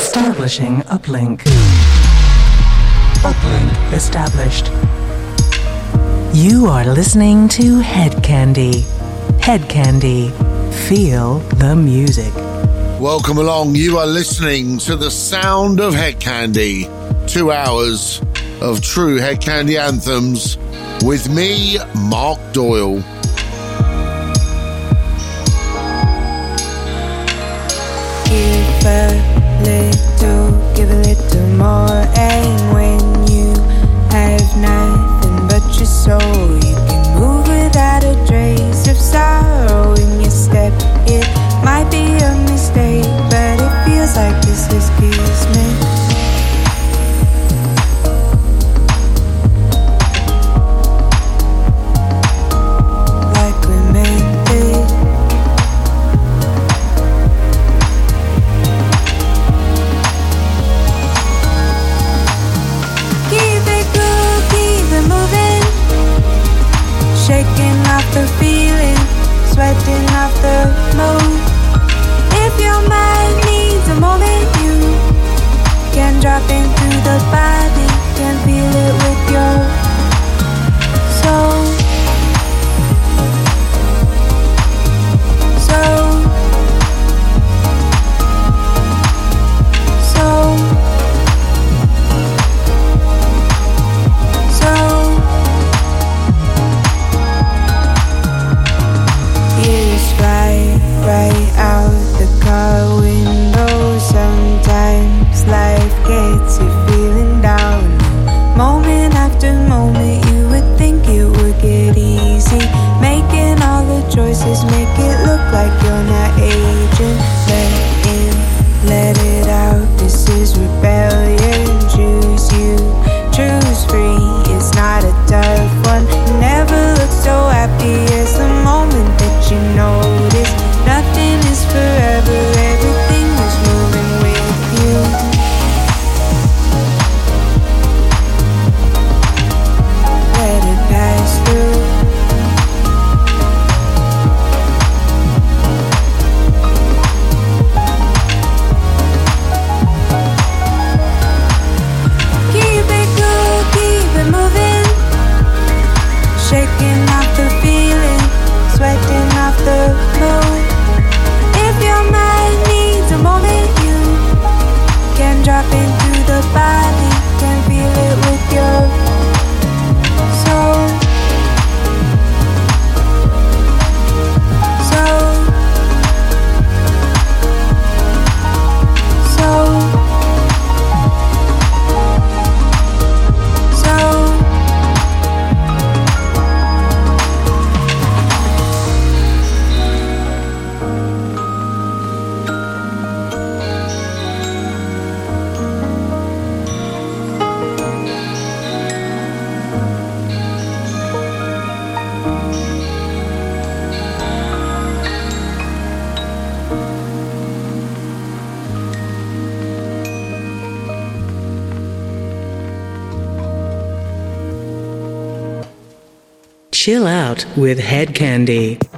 Establishing uplink. Uplink established. You are listening to Hed Kandi. Hed Kandi. Feel the music. Welcome along. You are listening to the sound of Hed Kandi. Two hours of true Hed Kandi anthems with me, Mark Doyle. Give a little, give a little more, and when you have nothing but your soul, you can move without a trace of sorrow in your step. It might be a mistake, but it feels like this is kismet. The feeling, sweating off the mood. If your mind needs a moment, you can drop into the body, can feel it with your soul. Soul. Life gets you feeling down. Moment after moment, you would think it would get easy. Making all the choices make it look like with Hed Kandi.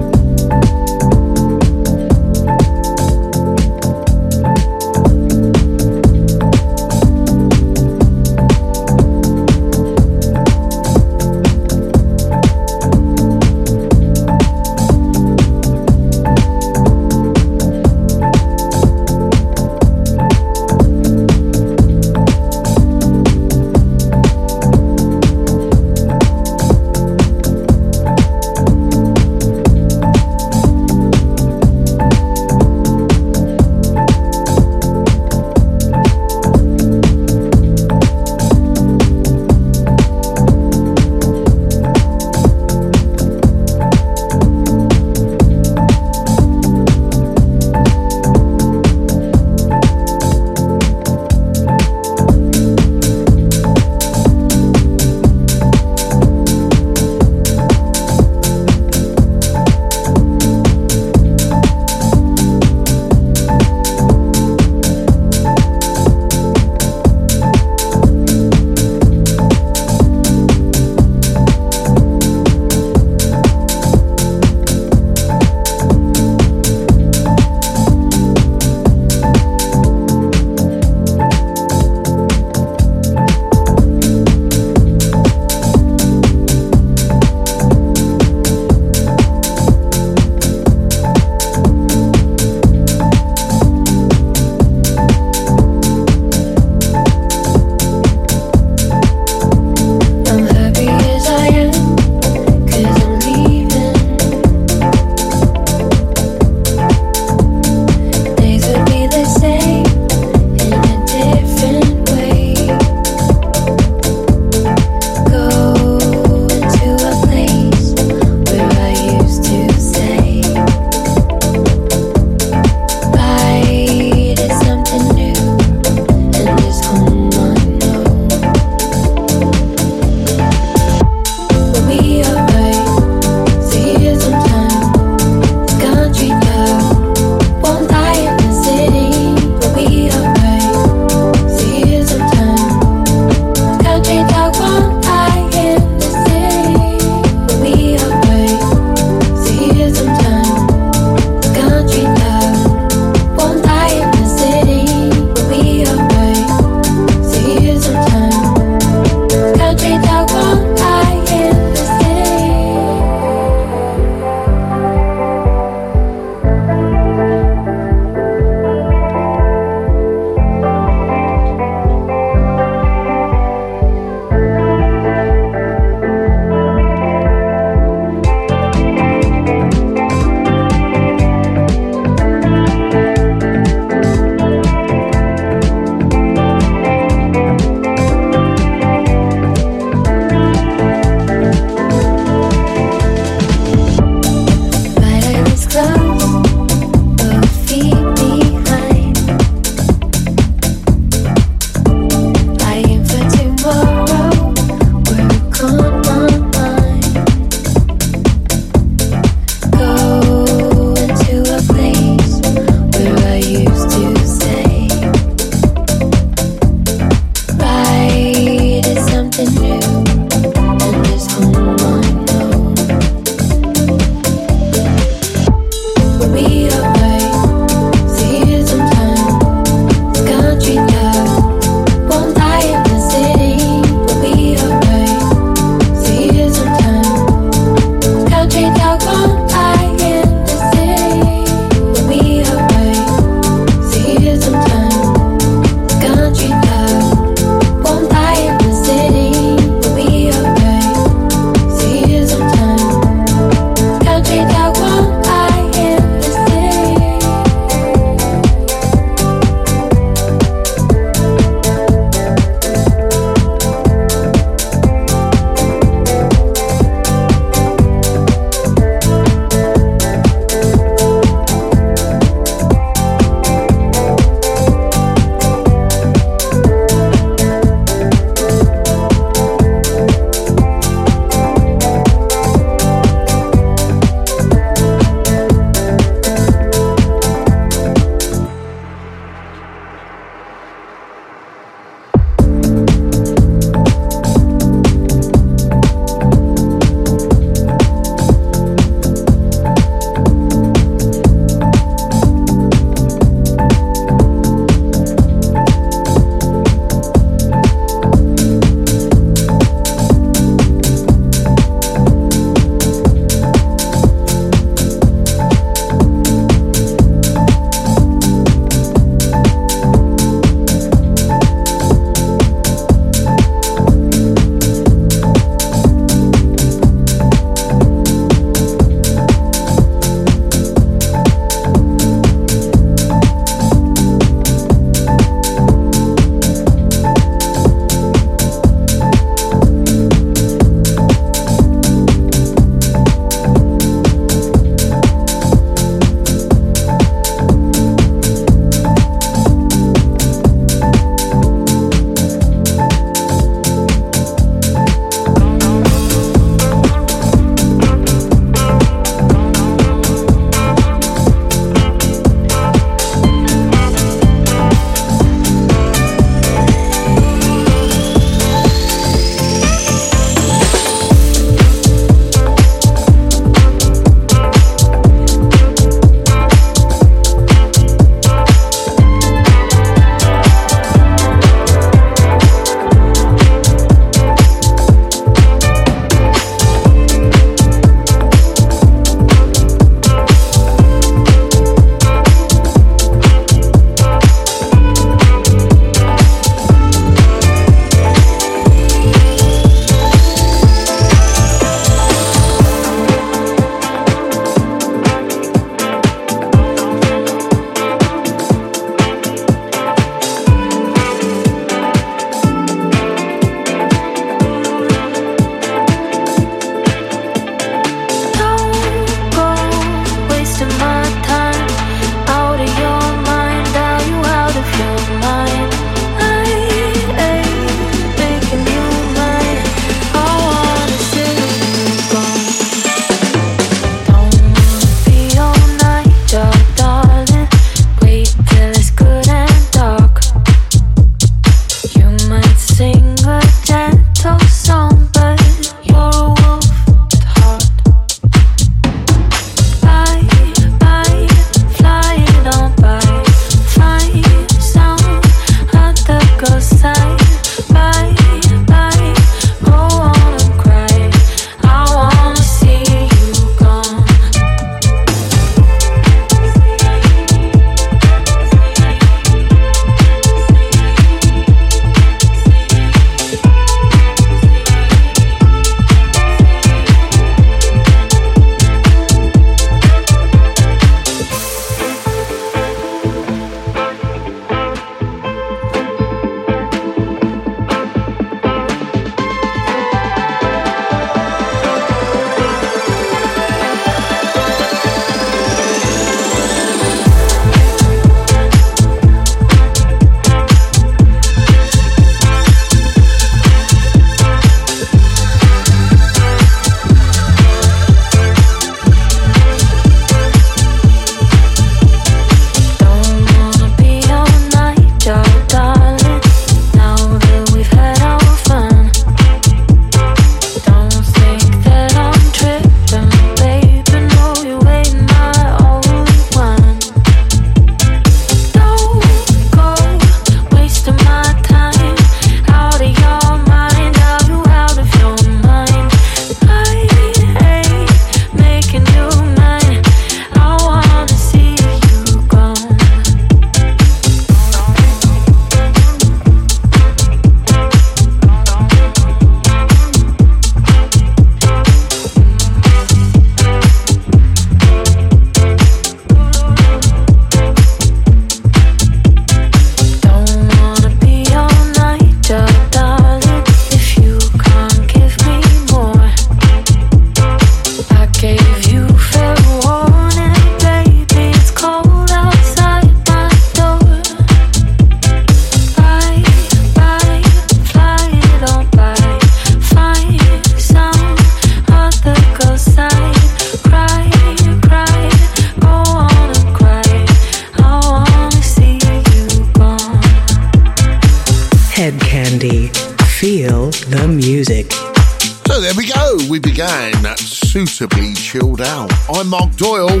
I'm Mark Doyle,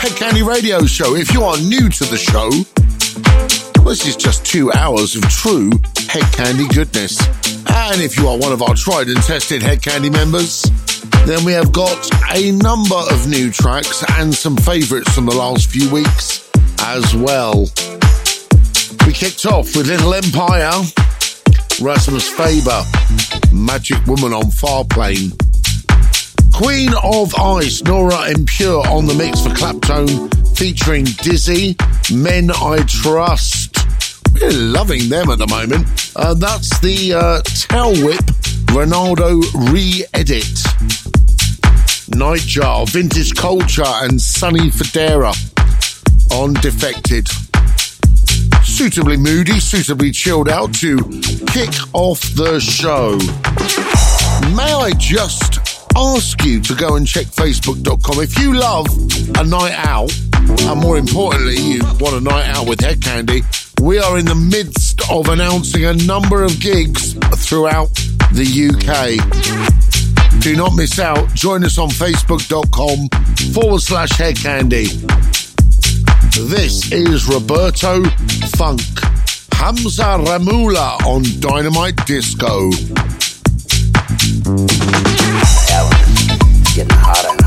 Hedkandi Radio Show. If you are new to the show, this is just two hours of true Hed Kandi goodness. And if you are one of our tried and tested Hed Kandi members, then we have got a number of new tracks and some favourites from the last few weeks as well. We kicked off with Little Empire, Rasmus Faber, Magic Woman on Farplane. Queen of Ice, Nora En Pure on the mix for Claptone, featuring Dizzy, Men I Trust. We're loving them at the moment. Uh, that's the uh, Whip Ronaldo re edit. Nightjar, Vintage Culture, and Sonny Fodera on Defected. Suitably moody, suitably chilled out to kick off the show. May I just ask you to go and check facebook.com if you love a night out, and more importantly, you want a night out with Hed Kandi, We are in the midst of announcing a number of gigs throughout the UK. Do not miss out. Join us on facebook.com forward slash Hed Kandi. This is Roberto Funk. Hamza Ramula on Dynamite Disco. Getting hotter.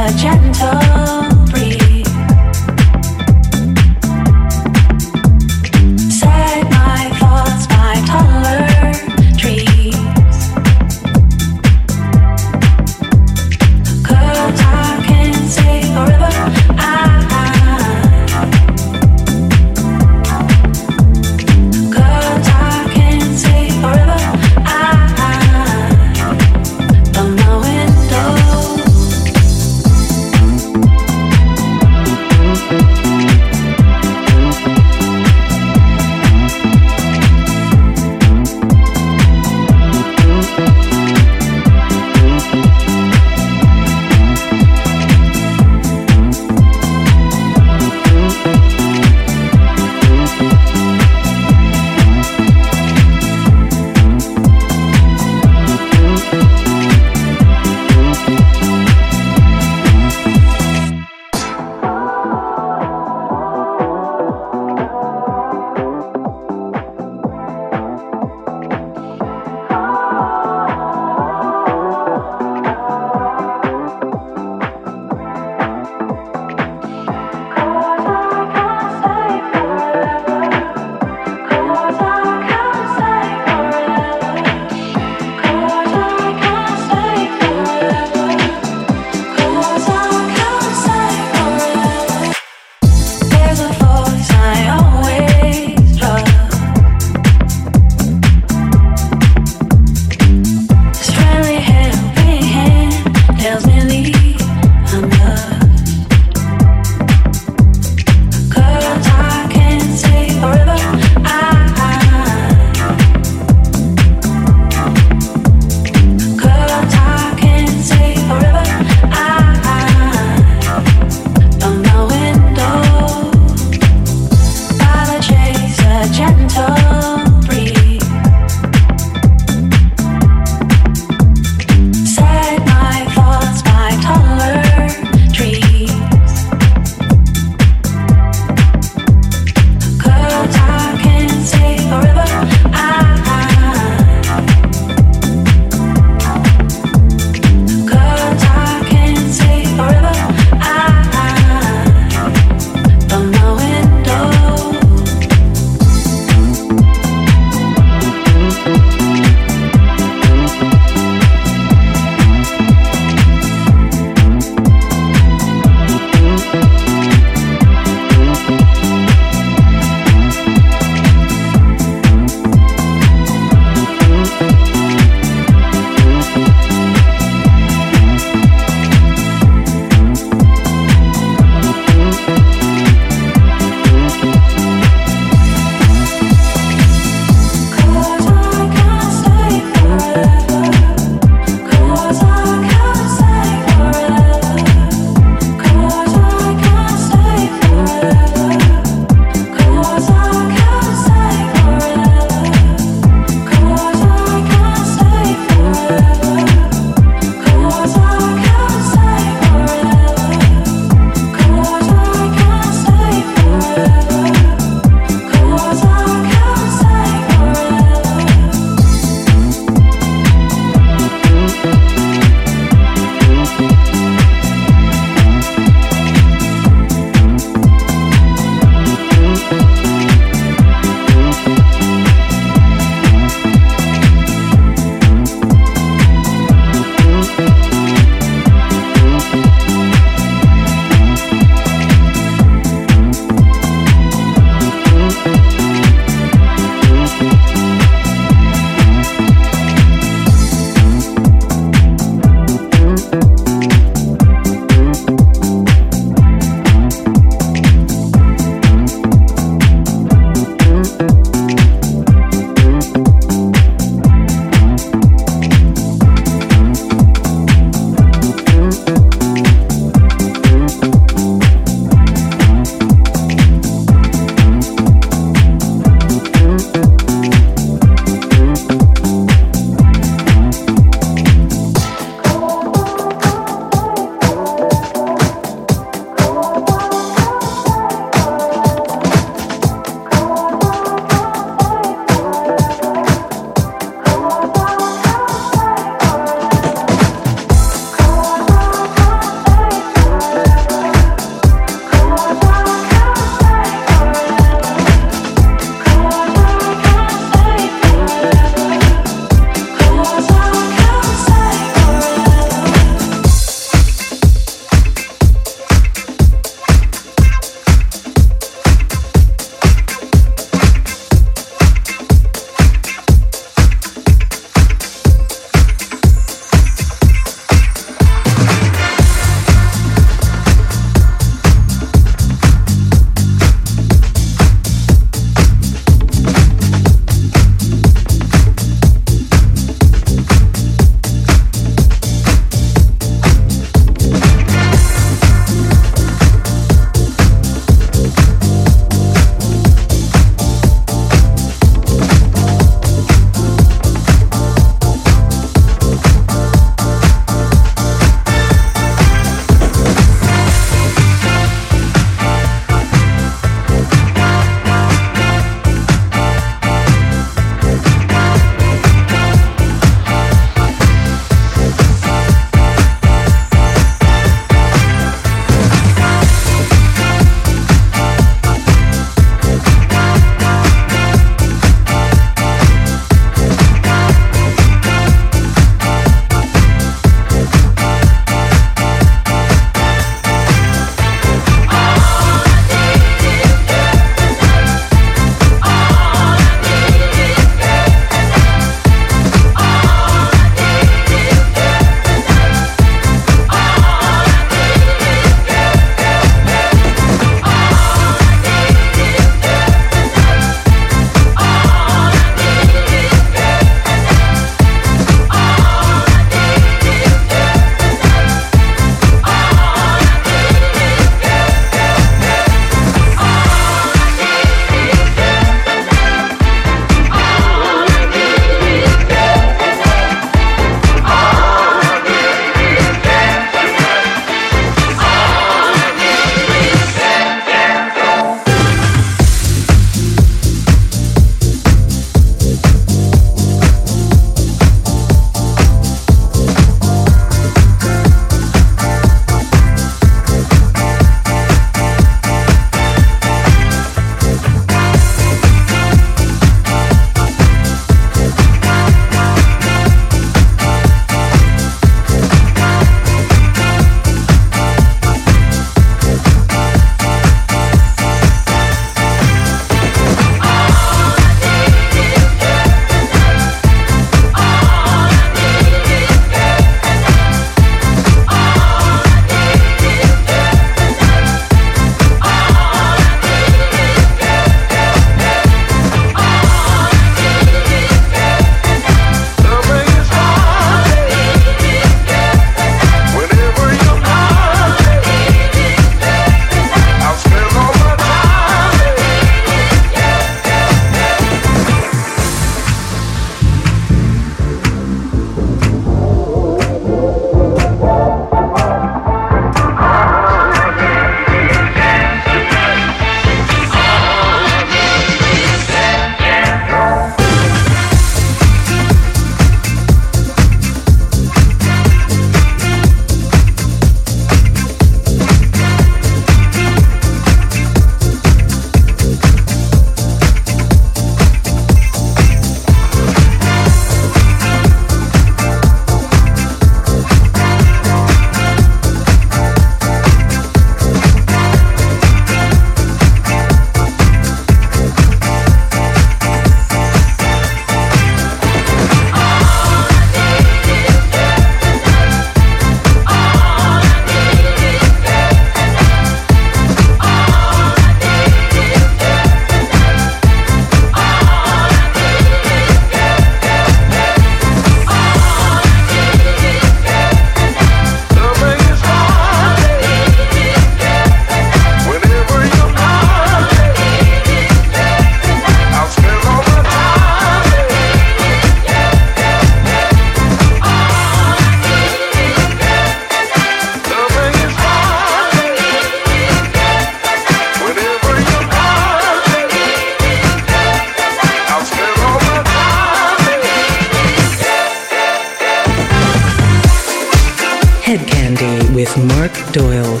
Doyle.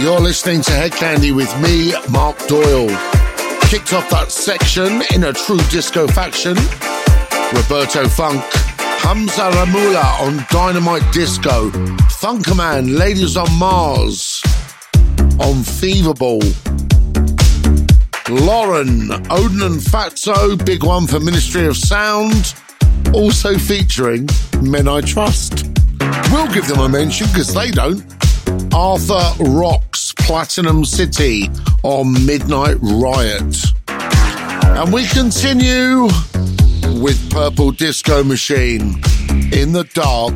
You're listening to Hed Kandi with me, Mark Doyle. Kicked off that section in a true disco faction. Roberto Funk, Hamza Rahimtula on Dynamite Disco, Funkerman, Ladies on Mars, on Feverball. Lauren, Odin and Fatso, big one for Ministry of Sound, also featuring Men I Trust. We'll give them a mention because they don't. Arthur Rocks, Platinum City on Midnight Riot. And we continue with Purple Disco Machine in the dark.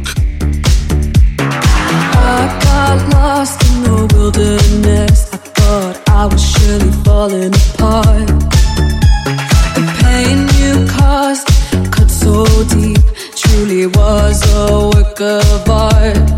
I got lost in the wilderness. I thought I was surely falling apart. The pain you caused cut so deep, truly was a work of art.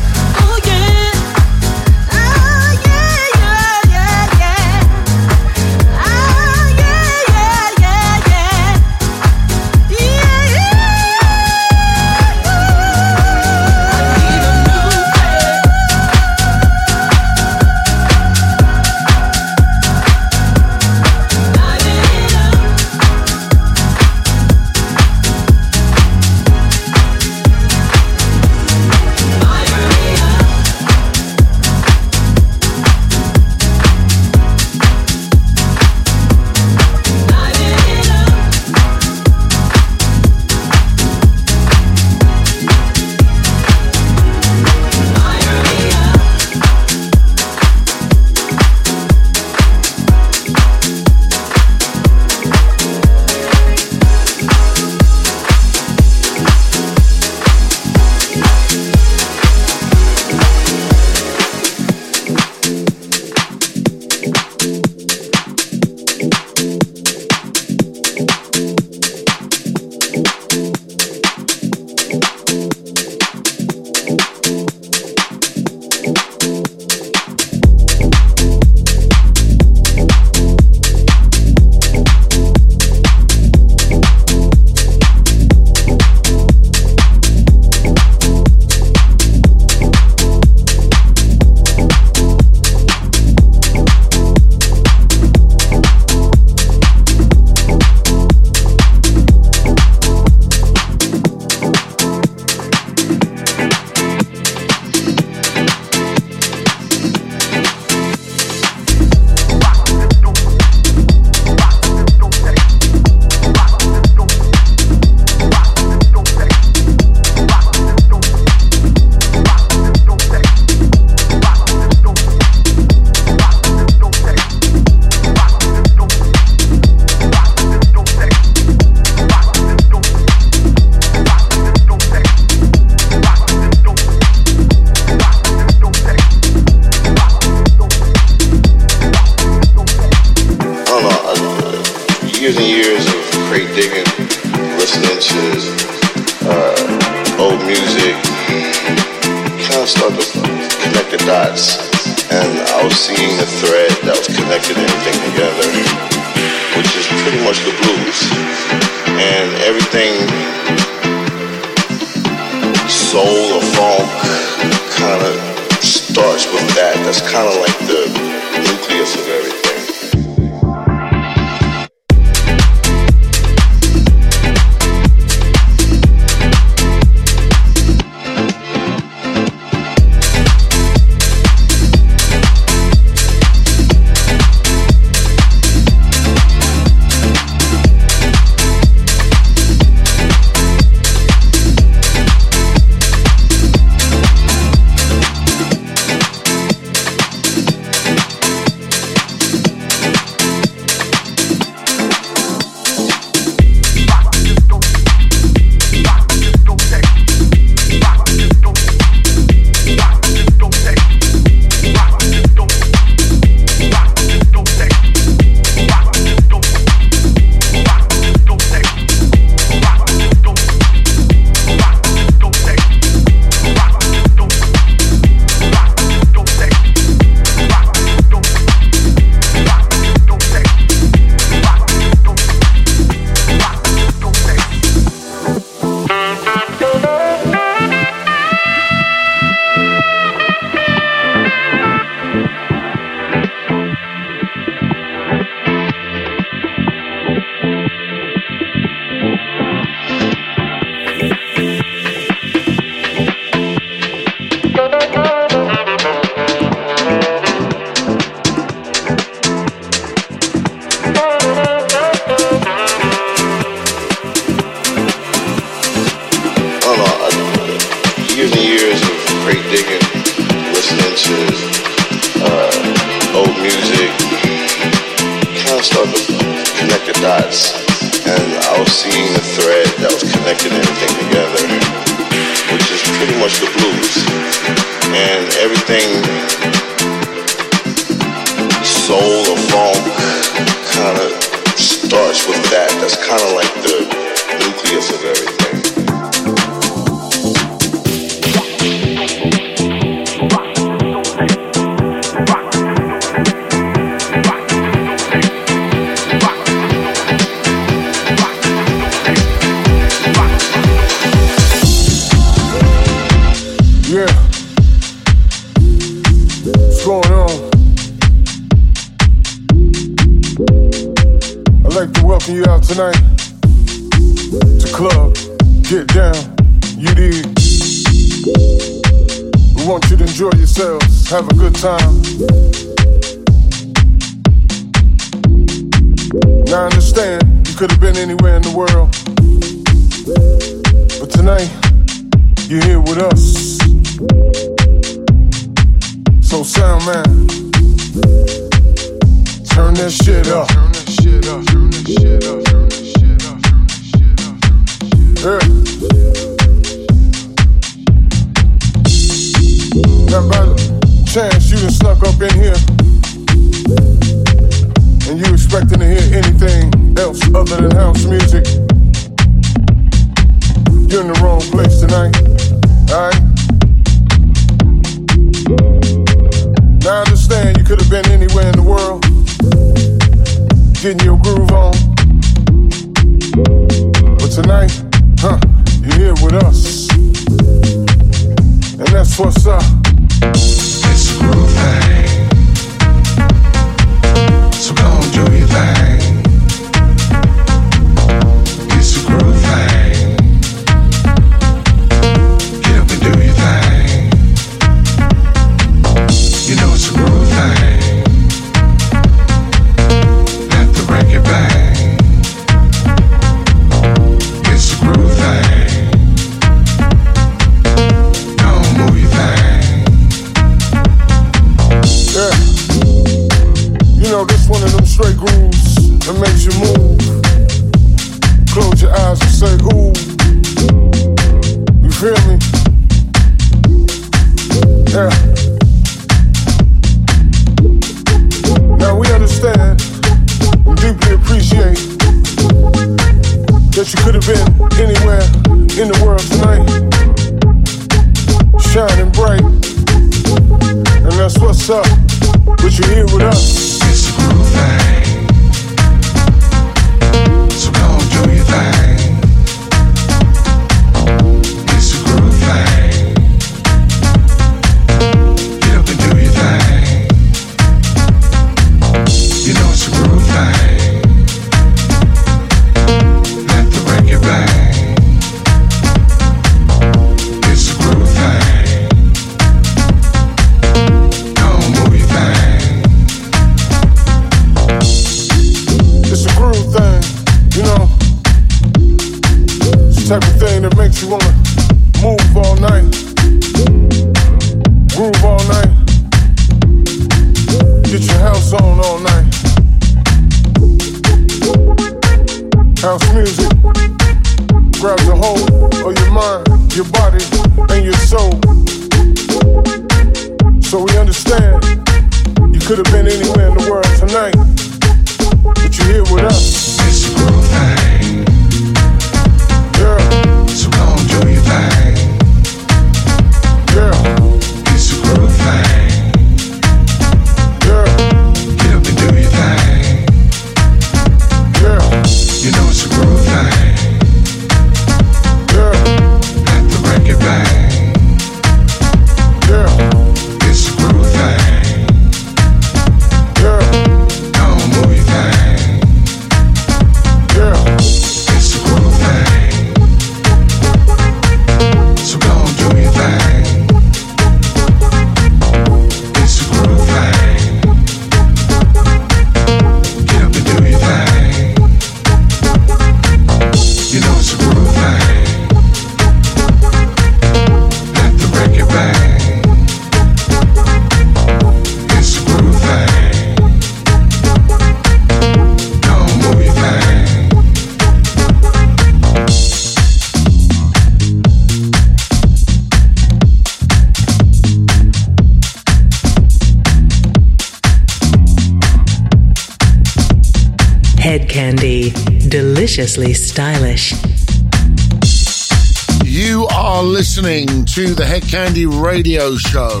To the Hed Kandi Radio Show.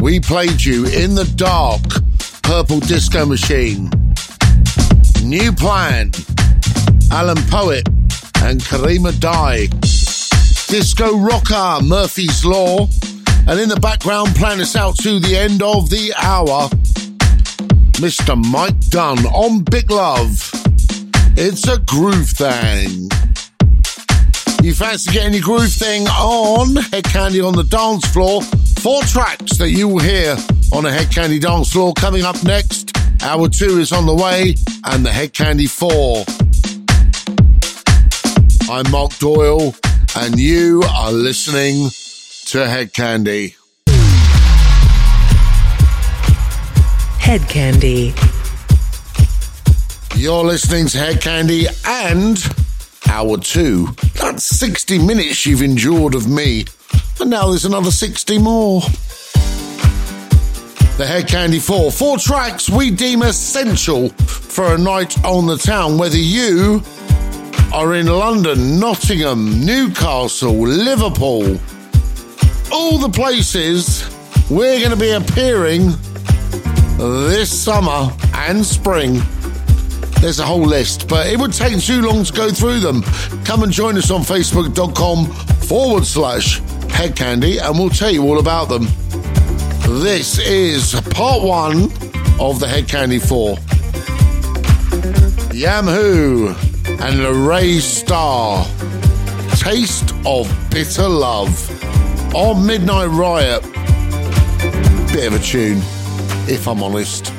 We played you in the dark, Purple Disco Machine. New Plan, Alan Poet, and Karima Dai. Disco Rocker, Murphy's Law. And in the background, plan us out to the end of the hour. Mr. Mike Dunn on Big Love. It's a groove thing. You fancy getting your groove thing on Hed Kandi on the dance floor? Four tracks that you will hear on a Hed Kandi dance floor coming up next. Hour two is on the way, and the Hed Kandi 4. I'm Mark Doyle, and you are listening to Hed Kandi. Hed Kandi. You're listening to Hed Kandi and Hour 2. That's 60 minutes you've endured of me. And now there's another 60 more. The Hed Kandi 4. Four tracks we deem essential for a night on the town, whether you are in London, Nottingham, Newcastle, Liverpool, all the places we're going to be appearing this summer and spring. There's a whole list, but it would take too long to go through them. Come and join us on facebook.com forward slash hedkandi and we'll tell you all about them. This is part one of the Hed Kandi 4. Yam Who and Lorraine Star. Taste of Bitter Love. On Midnight Riot. Bit of a tune, if I'm honest.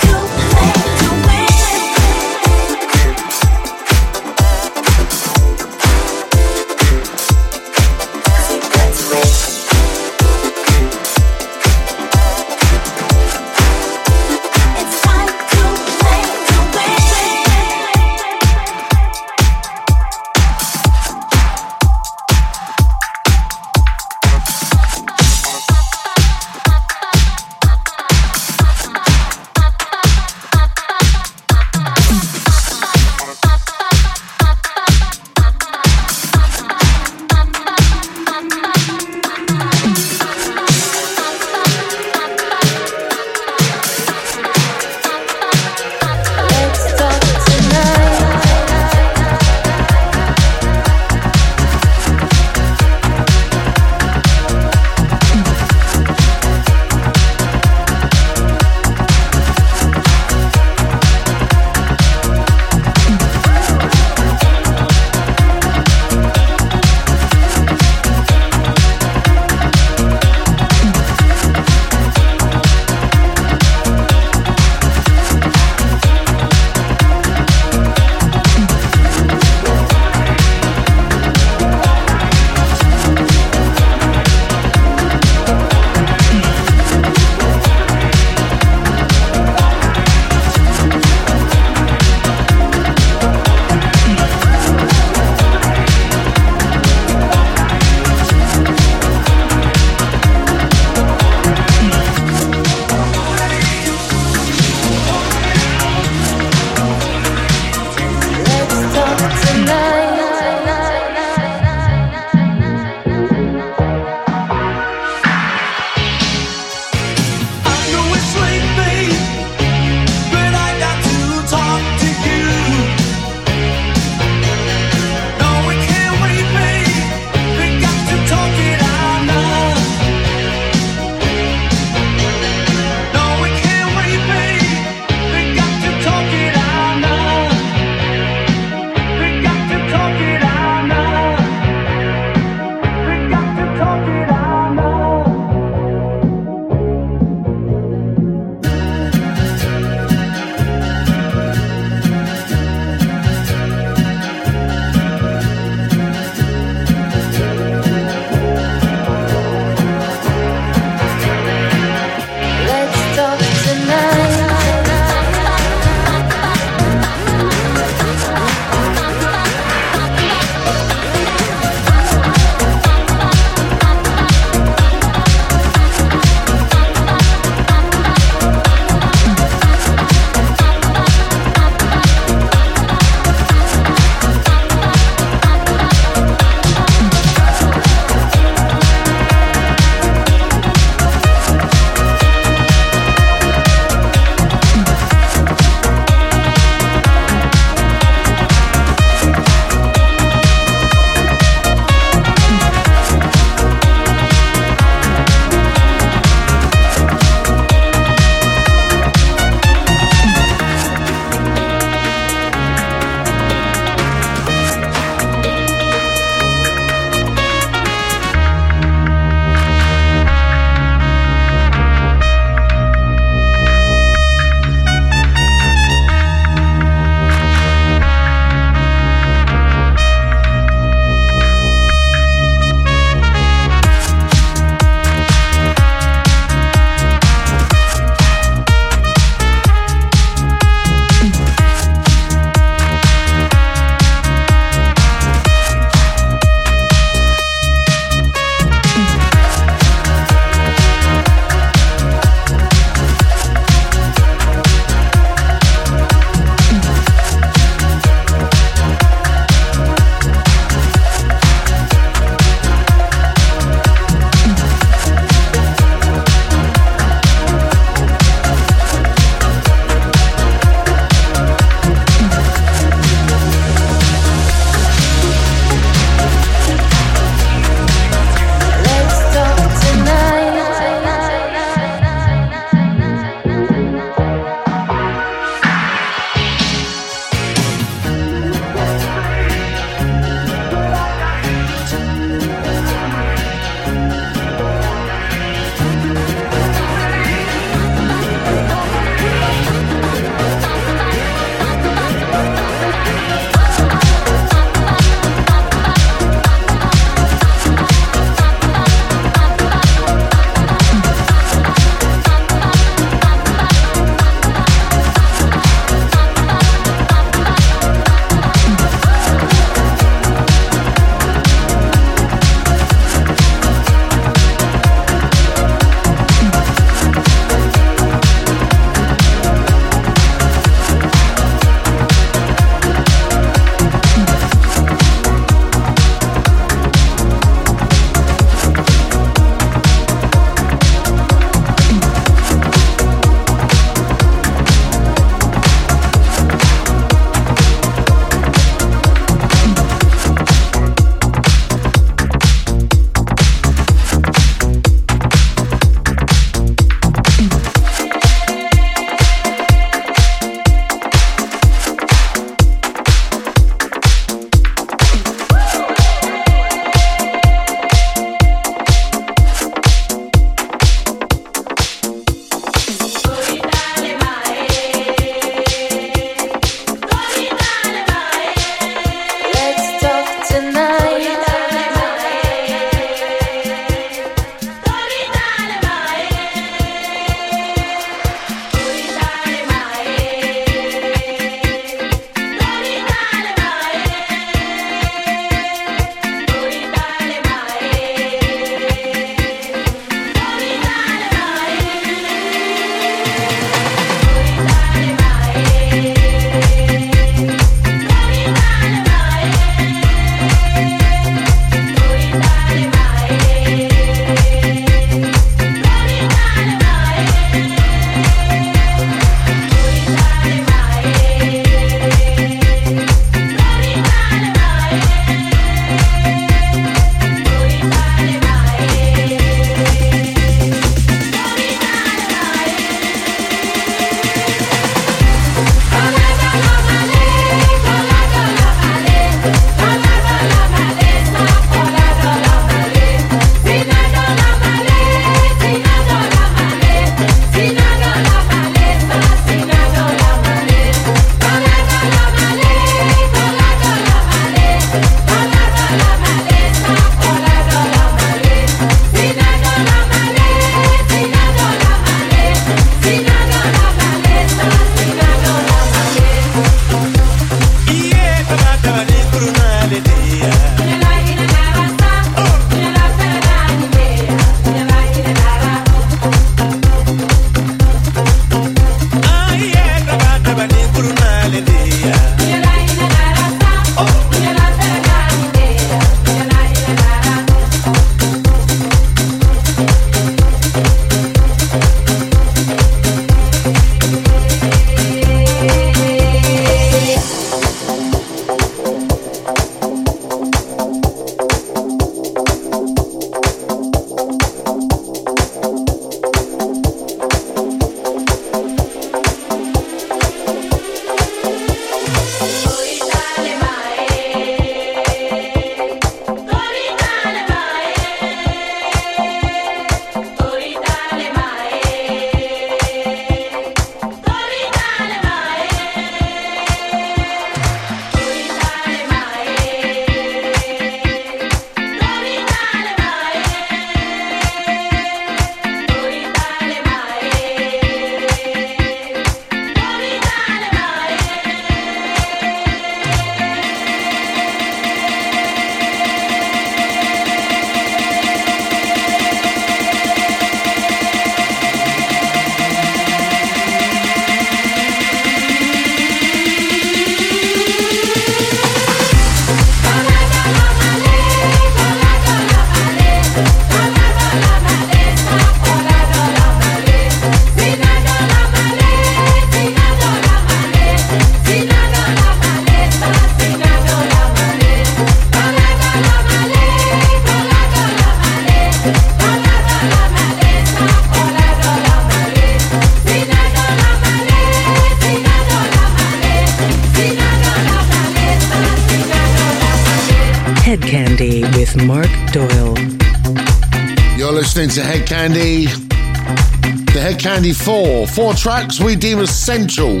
Tracks we deem essential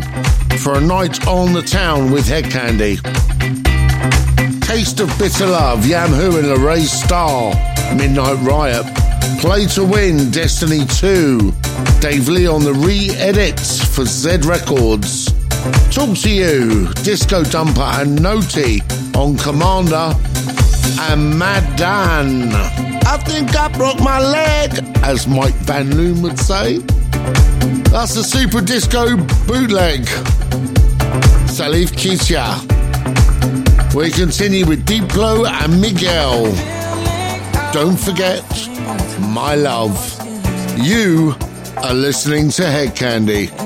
for a night on the town with Hed Kandi. Taste of Bitter Love, Yam Who and Ray Star, Midnight Riot. Play to Win, Destiny 2. Dave Lee on the re-edits for Z Records. Talk to You, Disco Dumper and Noti on Commander. And Mad Dan. I think I broke my leg, as Mike Van Loon would say. That's a super disco bootleg. Salif Keita. We continue with Diplo and Miguel. Don't forget, my love. You are listening to Head So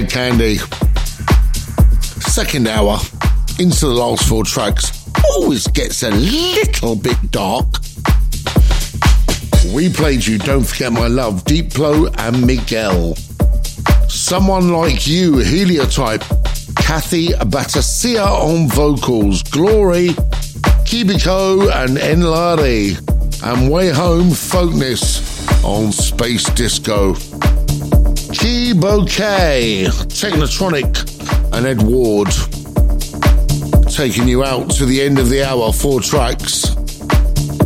Hedkandi. Second hour into the last four tracks. Always gets a little bit dark. We played you Don't Forget My Love, Deep Diplo and Miguel. Someone Like You, Heliotype, Kathy Batasia on vocals, Glory, Kibiko and Enlari, and Way Home Folkness on Space Disco. Bouquet, Technotronic, and Ed Ward. Taking you out to the end of the hour, four tracks,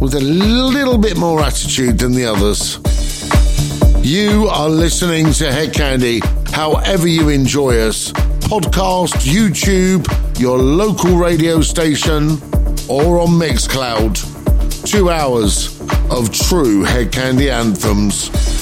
with a little bit more attitude than the others. You are listening to Hed Kandi, however you enjoy us. Podcast, YouTube, your local radio station, or on Mixcloud. Two hours of true Hed Kandi anthems.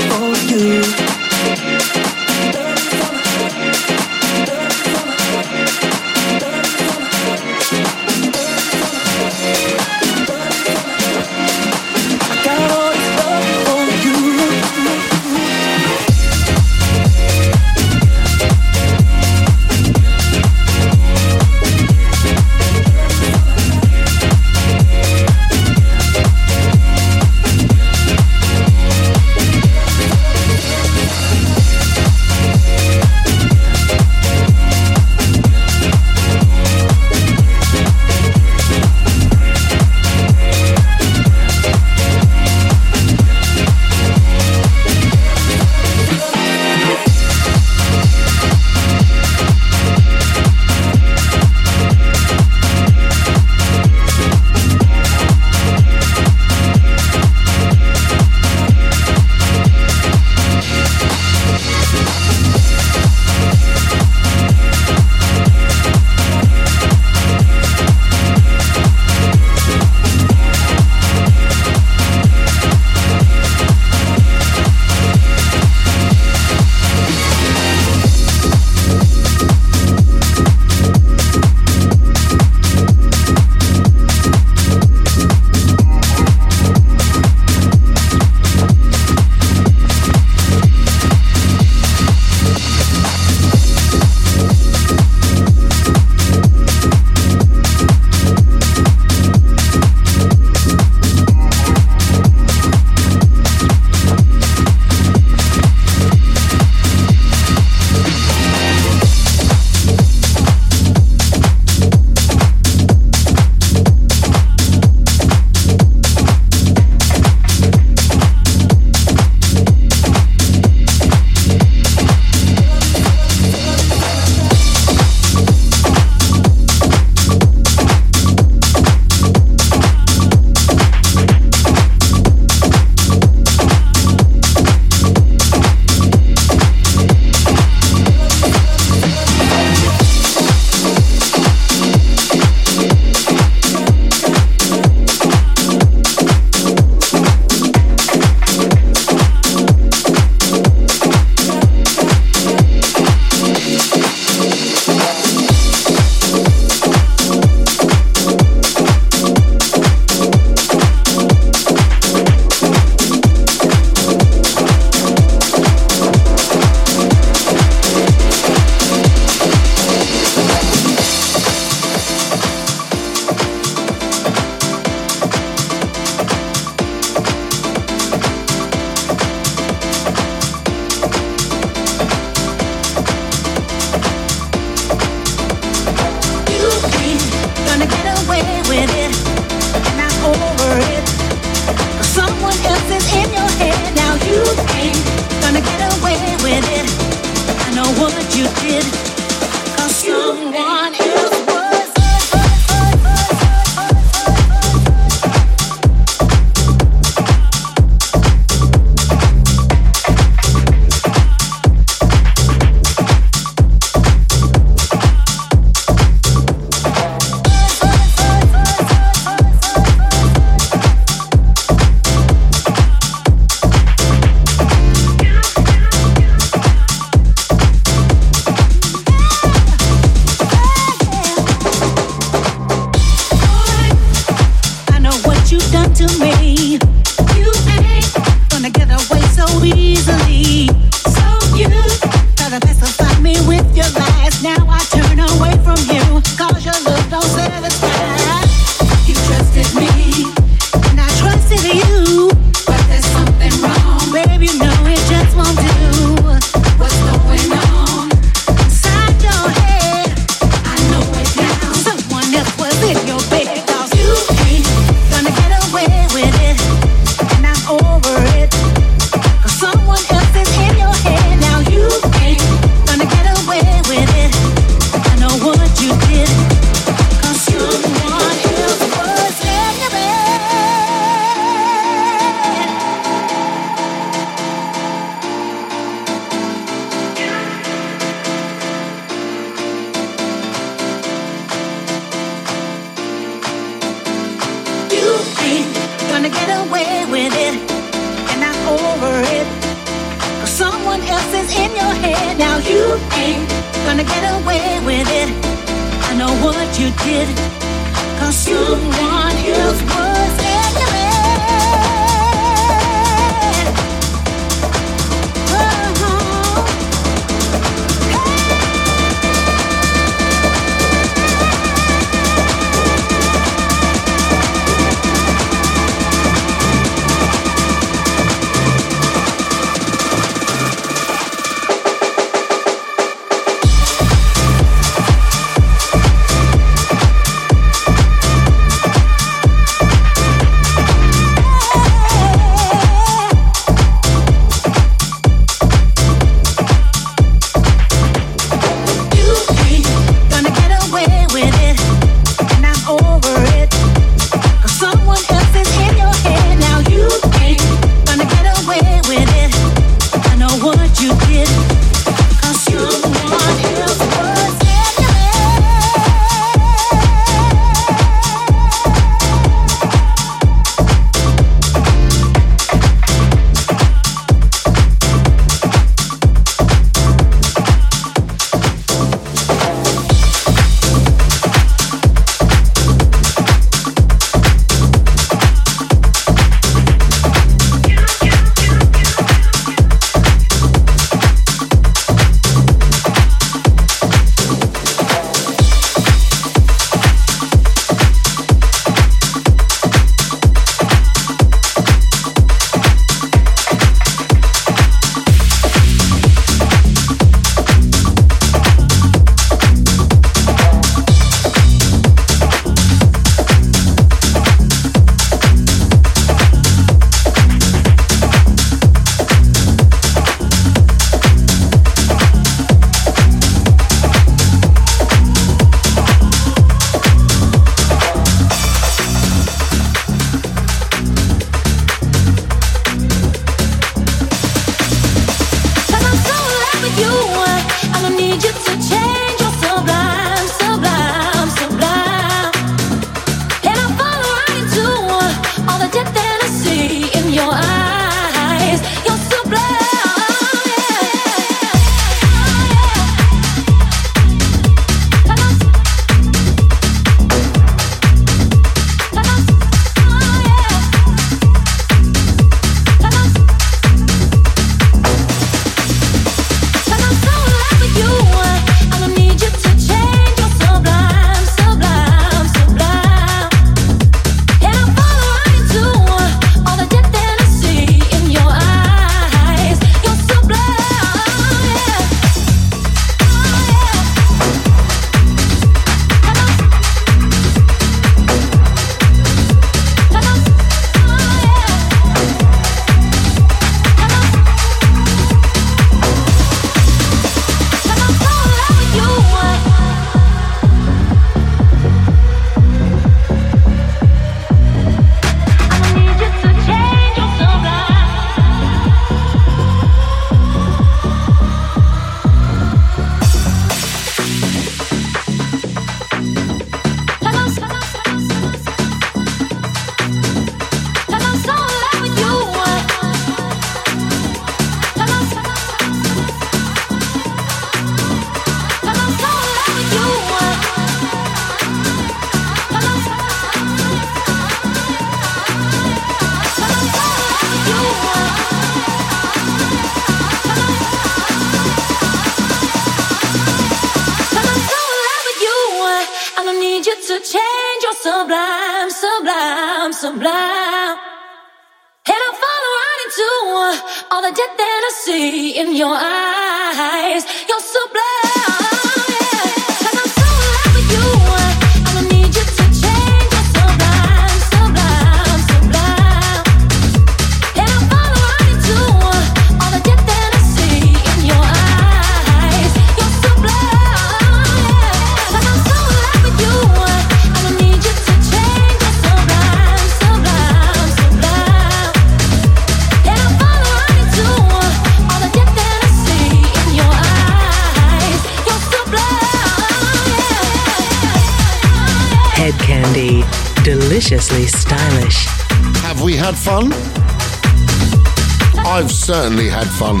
Fun.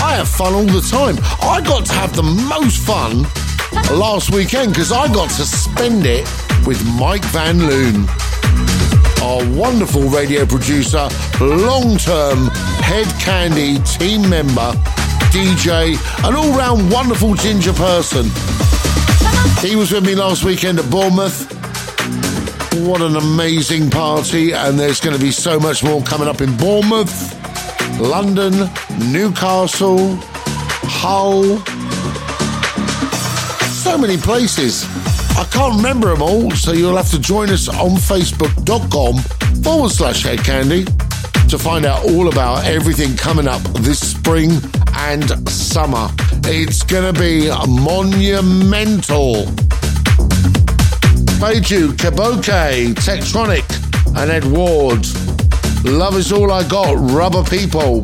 I have fun all the time. I got to have the most fun last weekend because I got to spend it with Mike Van Loon, our wonderful radio producer, long term Hed Kandi team member, DJ, an all round wonderful ginger person. He was with me last weekend at Bournemouth. What an amazing party, and there's going to be so much more coming up in Bournemouth, London, Newcastle, Hull. So many places. I can't remember them all, so you'll have to join us on facebook.com forward slash hedkandi to find out all about everything coming up this spring and summer. It's going to be monumental. Beju, Kaboke, Technotronic, and Ed Ward. Love is all I got, rubber people.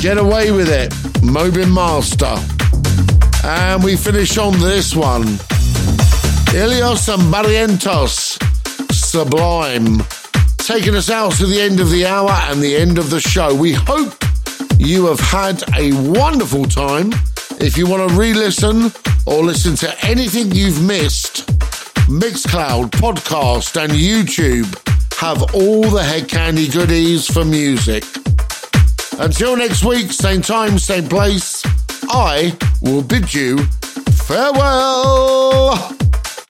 Get away with it, Mobin Master. And we finish on this one. Ilios and Barrientos, Sublime. Taking us out to the end of the hour and the end of the show. We hope you have had a wonderful time. If you want to re listen or listen to anything you've missed, Mixcloud, podcast, and YouTube have all the Hed Kandi goodies for music. Until next week, same time, same place, I will bid you farewell.